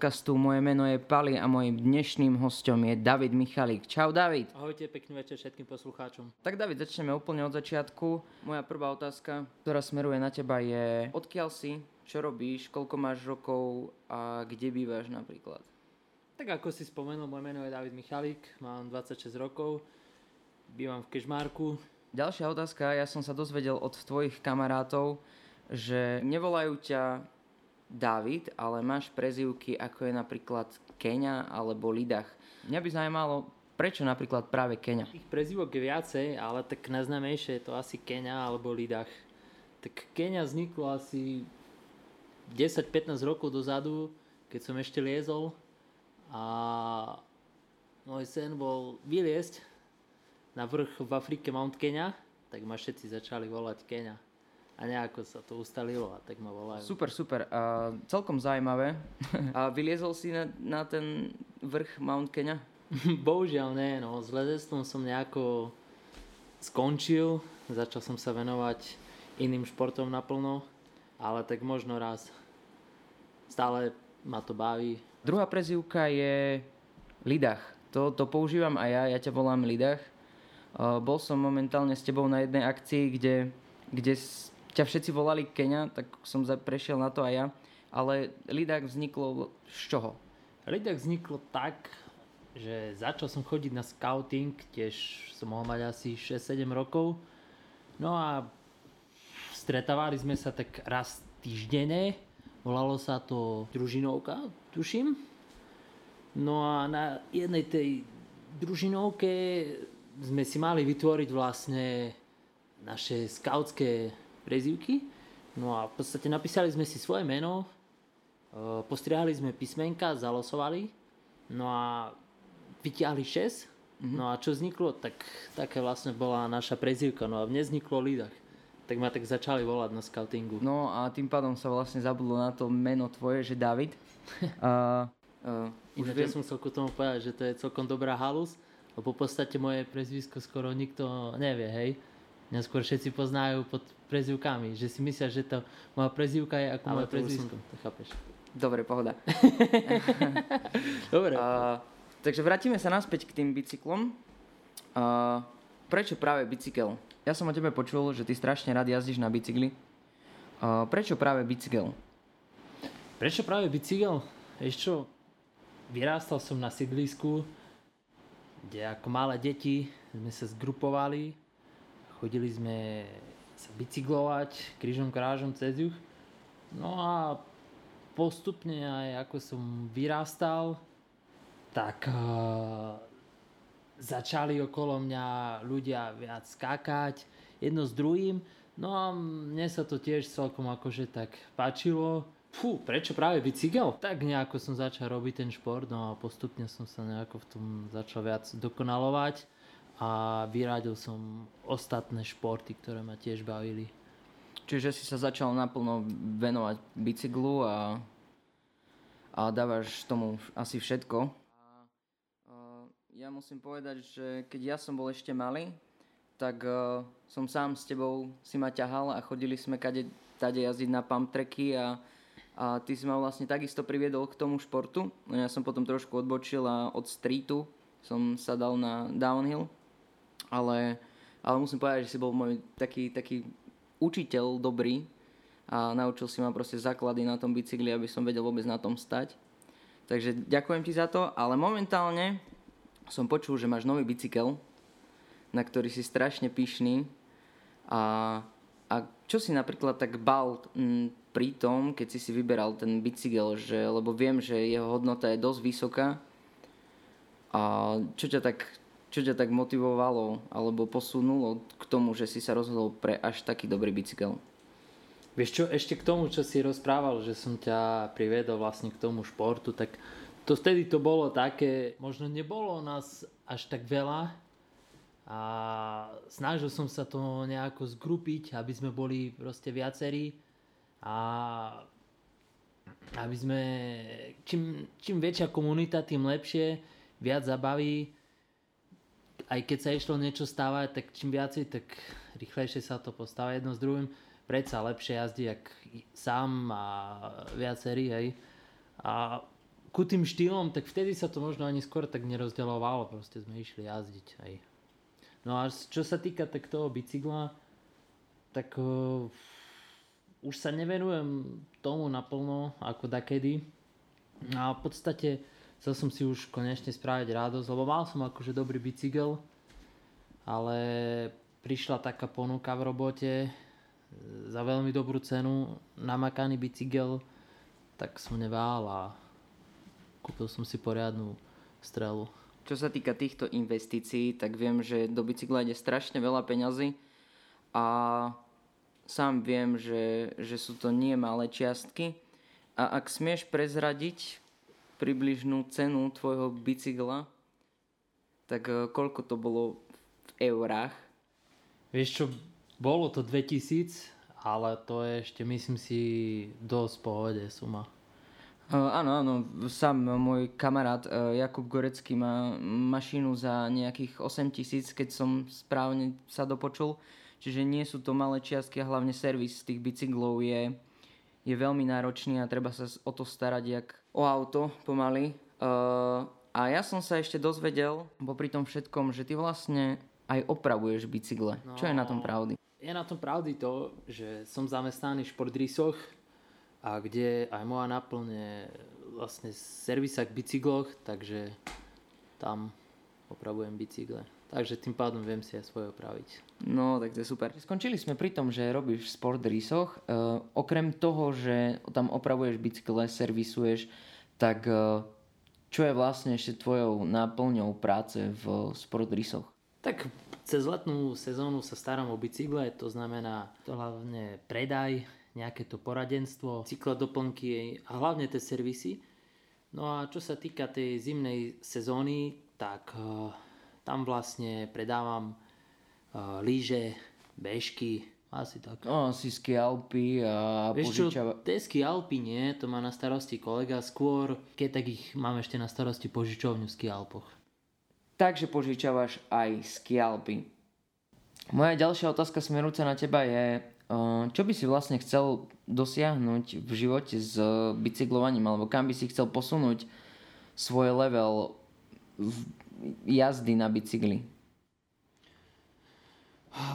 podcastu. Moje meno je Pali a mojim dnešným hostom je David Michalík. Čau David. Ahojte, pekný večer všetkým poslucháčom. Tak David, začneme úplne od začiatku. Moja prvá otázka, ktorá smeruje na teba je, odkiaľ si, čo robíš, koľko máš rokov a kde bývaš napríklad? Tak ako si spomenul, moje meno je David Michalík, mám 26 rokov, bývam v Kežmarku. Ďalšia otázka, ja som sa dozvedel od tvojich kamarátov, že nevolajú ťa David, ale máš prezývky ako je napríklad Kenia alebo Lidach. Mňa by zaujímalo, prečo napríklad práve Kenia? Ich prezývok je viacej, ale tak najznámejšie je to asi Kenia alebo Lidach. Tak Kenia vzniklo asi 10-15 rokov dozadu, keď som ešte liezol a môj sen bol vyliesť na vrch v Afrike Mount Kenya, tak ma všetci začali volať Kenia a nejako sa to ustalilo a tak ma volajú. Super, super. A celkom zaujímavé. A vyliezol si na, na ten vrch Mount Kenya? Bohužiaľ nie, no. S lezectvom som nejako skončil, začal som sa venovať iným športom naplno, ale tak možno raz. Stále ma to baví. Druhá prezivka je Lidach. To, to používam aj ja, ja ťa volám Lidach. Uh, bol som momentálne s tebou na jednej akcii, kde, kde ťa všetci volali Kenia, tak som prešiel na to aj ja. Ale Lidak vzniklo z čoho? Lidak vzniklo tak, že začal som chodiť na scouting, tiež som mohol mať asi 6-7 rokov. No a stretávali sme sa tak raz týždenne, volalo sa to družinovka, tuším. No a na jednej tej družinovke sme si mali vytvoriť vlastne naše skautské prezývky. No a v podstate napísali sme si svoje meno, e, postriehali sme písmenka, zalosovali, no a vytiahli 6. Mm-hmm. No a čo vzniklo, tak také vlastne bola naša prezývka. No a vzniklo Lidach. Tak ma tak začali volať na scoutingu. No a tým pádom sa vlastne zabudlo na to meno tvoje, že David. uh, uh, už viem... som chcel k tomu povedať, že to je celkom dobrá halus, lebo v podstate moje prezvisko skoro nikto nevie, hej. Mňa skôr všetci poznajú pod prezivkami, že si myslia, že to moja prezivka je ako moje prezvisko. To chápeš. Dobre, pohoda. Dobre. Uh, takže vrátime sa naspäť k tým bicyklom. Uh, prečo práve bicykel? Ja som o tebe počul, že ty strašne rád jazdíš na bicykli. Uh, prečo práve bicykel? Prečo práve bicykel? Vieš čo, vyrástal som na sídlisku, kde ako malé deti sme sa zgrupovali Chodili sme sa bicyklovať krížom krážom cez juh. No a postupne aj ako som vyrástal, tak uh, začali okolo mňa ľudia viac skákať jedno s druhým. No a mne sa to tiež celkom akože tak páčilo. Fú, prečo práve bicykel? Tak nejako som začal robiť ten šport, no a postupne som sa nejako v tom začal viac dokonalovať a vyradil som ostatné športy, ktoré ma tiež bavili. Čiže si sa začal naplno venovať bicyklu a, a dávaš tomu asi všetko. A, a, ja musím povedať, že keď ja som bol ešte malý, tak uh, som sám s tebou si ma ťahal a chodili sme kade, tade jazdiť na pump tracky a, a ty si ma vlastne takisto priviedol k tomu športu. No ja som potom trošku odbočil a od streetu som sa dal na downhill ale, ale musím povedať, že si bol môj taký, taký učiteľ dobrý a naučil si ma proste základy na tom bicykli, aby som vedel vôbec na tom stať. Takže ďakujem ti za to, ale momentálne som počul, že máš nový bicykel, na ktorý si strašne pyšný a, a čo si napríklad tak bal m, pri tom, keď si si vyberal ten bicykel, že, lebo viem, že jeho hodnota je dosť vysoká a čo ťa tak čo ťa tak motivovalo alebo posunulo k tomu, že si sa rozhodol pre až taký dobrý bicykel? Vieš čo, ešte k tomu, čo si rozprával, že som ťa priviedol vlastne k tomu športu, tak to vtedy to bolo také, možno nebolo nás až tak veľa a snažil som sa to nejako zgrupiť, aby sme boli proste viacerí a aby sme, čím, čím väčšia komunita, tým lepšie, viac zabaví aj keď sa išlo niečo stávať, tak čím viacej, tak rýchlejšie sa to postáva jedno s druhým. Predsa lepšie jazdí jak sám a viacerí, hej. A ku tým štýlom, tak vtedy sa to možno ani skôr tak nerozdeľovalo, proste sme išli jazdiť. Aj. No a čo sa týka tak toho bicykla, tak uh, už sa nevenujem tomu naplno ako dakedy. A v podstate chcel som si už konečne spraviť radosť, lebo mal som akože dobrý bicykel, ale prišla taká ponuka v robote e, za veľmi dobrú cenu, namakaný bicykel, tak som nevál a kúpil som si poriadnu strelu. Čo sa týka týchto investícií, tak viem, že do bicykla ide strašne veľa peňazí a sám viem, že, že sú to nie malé čiastky. A ak smieš prezradiť približnú cenu tvojho bicykla, tak eh, koľko to bolo v eurách? Vieš čo, bolo to 2000, ale to je ešte myslím si dosť pohode suma. Uh, áno, áno, sám môj kamarát uh, Jakub Gorecký má mašinu za nejakých 8 tisíc, keď som správne sa dopočul. Čiže nie sú to malé čiastky a hlavne servis tých bicyklov je, je veľmi náročný a treba sa o to starať jak o auto pomaly. Uh, a ja som sa ešte dozvedel, popri tom všetkom, že ty vlastne aj opravuješ bicykle. No, Čo je na tom pravdy? Je na tom pravdy to, že som zamestnaný v športrísoch, a kde aj moja naplne vlastne servisa k bicykloch, takže tam opravujem bicykle. Takže tým pádom viem si aj svoje opraviť. No, tak to je super. Skončili sme pri tom, že robíš sport rísoch. E, okrem toho, že tam opravuješ bicykle, servisuješ, tak e, čo je vlastne ešte tvojou náplňou práce v sport rísoch? Tak cez letnú sezónu sa starám o bicykle, to znamená to hlavne predaj, nejaké to poradenstvo, cyklodoplnky a hlavne tie servisy. No a čo sa týka tej zimnej sezóny, tak uh, tam vlastne predávam uh, líže, bežky, asi tak. No, asi ski Alpy a Vieš čo, tie ski Alpy nie, to má na starosti kolega, skôr keď tak ich mám ešte na starosti požičovňu v ski Alpoch. Takže požičavaš aj ski Alpy. Moja ďalšia otázka smerujúca na teba je, čo by si vlastne chcel dosiahnuť v živote s bicyklovaním, alebo kam by si chcel posunúť svoj level jazdy na bicykli?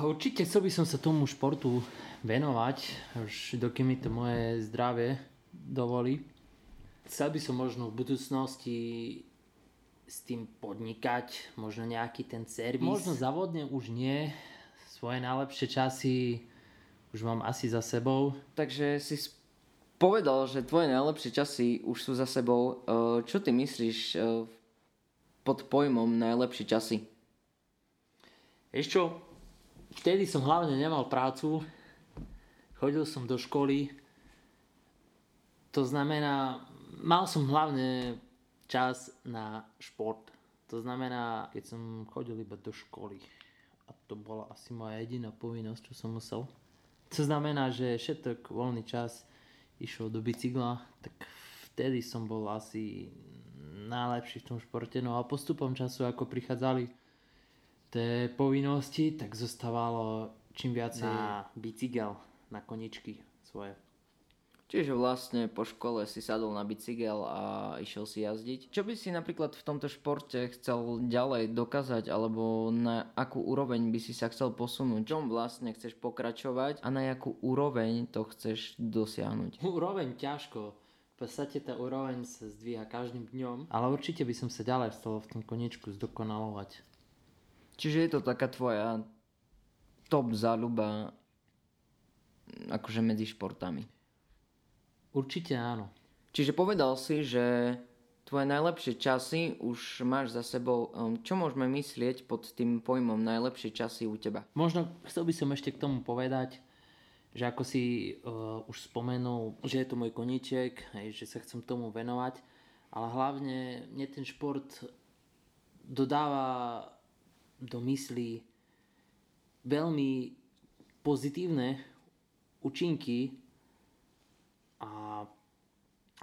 Určite chcel by som sa tomu športu venovať, už dokým mi to moje zdravie dovolí. Chcel by som možno v budúcnosti s tým podnikať, možno nejaký ten servis. Možno závodne už nie, svoje najlepšie časy už mám asi za sebou. Takže si povedal, že tvoje najlepšie časy už sú za sebou. Čo ty myslíš e, pod pojmom najlepšie časy? Vieš čo, vtedy som hlavne nemal prácu, chodil som do školy, to znamená, mal som hlavne čas na šport. To znamená, keď som chodil iba do školy. A to bola asi moja jediná povinnosť, čo som musel. To znamená, že všetok voľný čas išiel do bicykla, tak vtedy som bol asi najlepší v tom športe. No a postupom času, ako prichádzali tie povinnosti, tak zostávalo čím viacej na bicykel, na koničky svoje. Čiže vlastne po škole si sadol na bicykel a išiel si jazdiť. Čo by si napríklad v tomto športe chcel ďalej dokázať, alebo na akú úroveň by si sa chcel posunúť? Čom vlastne chceš pokračovať a na akú úroveň to chceš dosiahnuť? Úroveň ťažko. V podstate tá úroveň sa zdvíha každým dňom, ale určite by som sa ďalej chcel v tom koniečku zdokonalovať. Čiže je to taká tvoja top záľuba akože medzi športami. Určite áno. Čiže povedal si, že tvoje najlepšie časy už máš za sebou. Um, čo môžeme myslieť pod tým pojmom najlepšie časy u teba? Možno chcel by som ešte k tomu povedať, že ako si uh, už spomenul, že je to môj koníček, hej, že sa chcem tomu venovať, ale hlavne mne ten šport dodáva do mysli veľmi pozitívne účinky a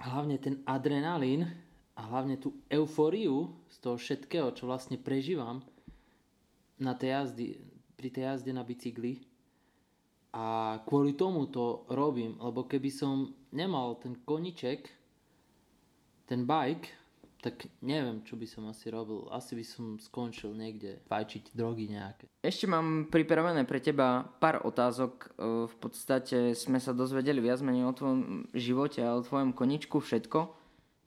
hlavne ten adrenalín a hlavne tú eufóriu z toho všetkého, čo vlastne prežívam na tej jazdy, pri tej jazde na bicykli. A kvôli tomu to robím, lebo keby som nemal ten koniček, ten bike, tak neviem, čo by som asi robil. Asi by som skončil niekde fajčiť drogy nejaké. Ešte mám pripravené pre teba pár otázok. E, v podstate sme sa dozvedeli viac menej o tvojom živote a o tvojom koničku všetko.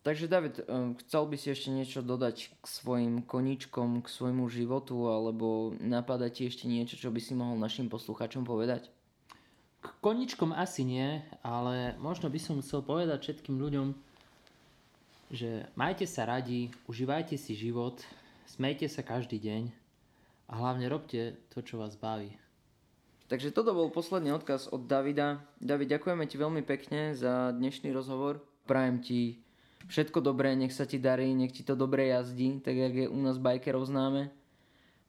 Takže David, e, chcel by si ešte niečo dodať k svojim koničkom, k svojmu životu, alebo napadá ti ešte niečo, čo by si mohol našim poslucháčom povedať? Koničkom asi nie, ale možno by som chcel povedať všetkým ľuďom, že majte sa radi, užívajte si život, smejte sa každý deň a hlavne robte to, čo vás baví. Takže toto bol posledný odkaz od Davida. David, ďakujeme ti veľmi pekne za dnešný rozhovor. Prajem ti všetko dobré, nech sa ti darí, nech ti to dobre jazdí, tak jak je u nás bajkerov známe.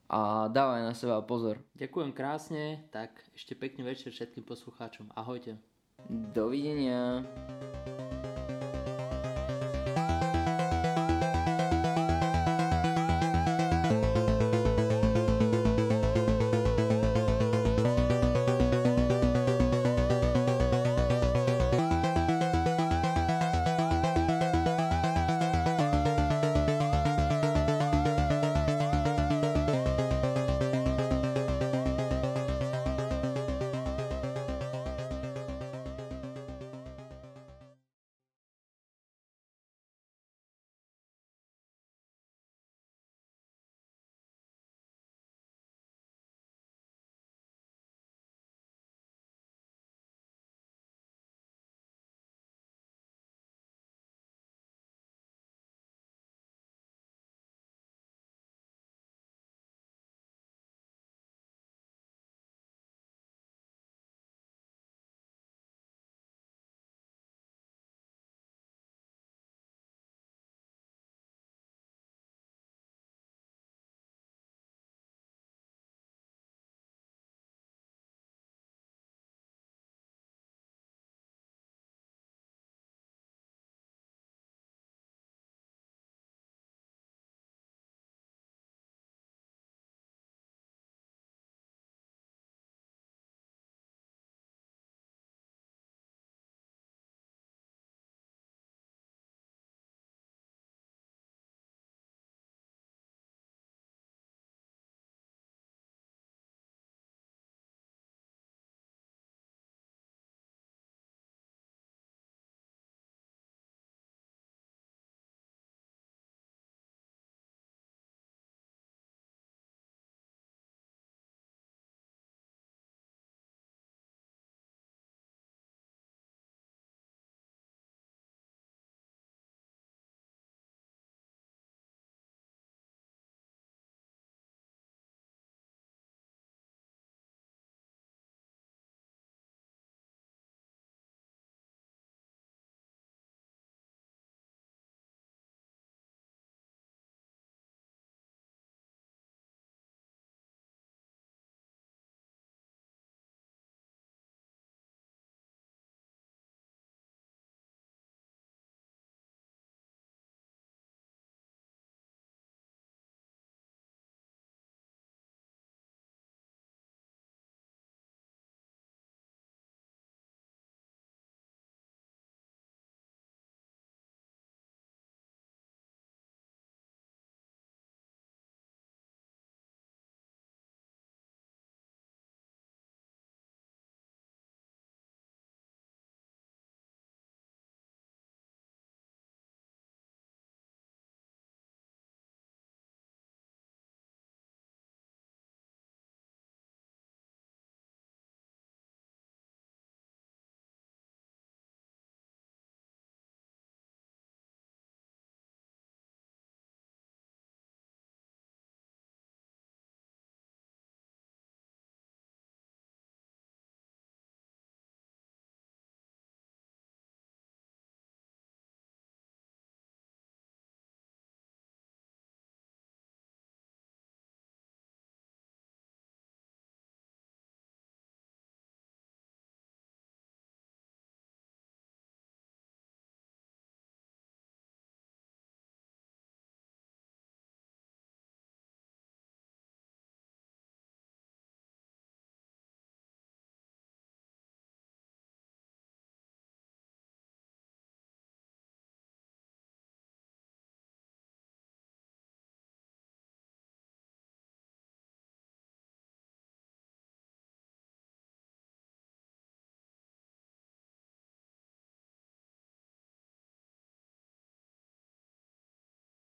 A dávaj na seba pozor. Ďakujem krásne, tak ešte pekný večer všetkým poslucháčom. Ahojte. Dovidenia.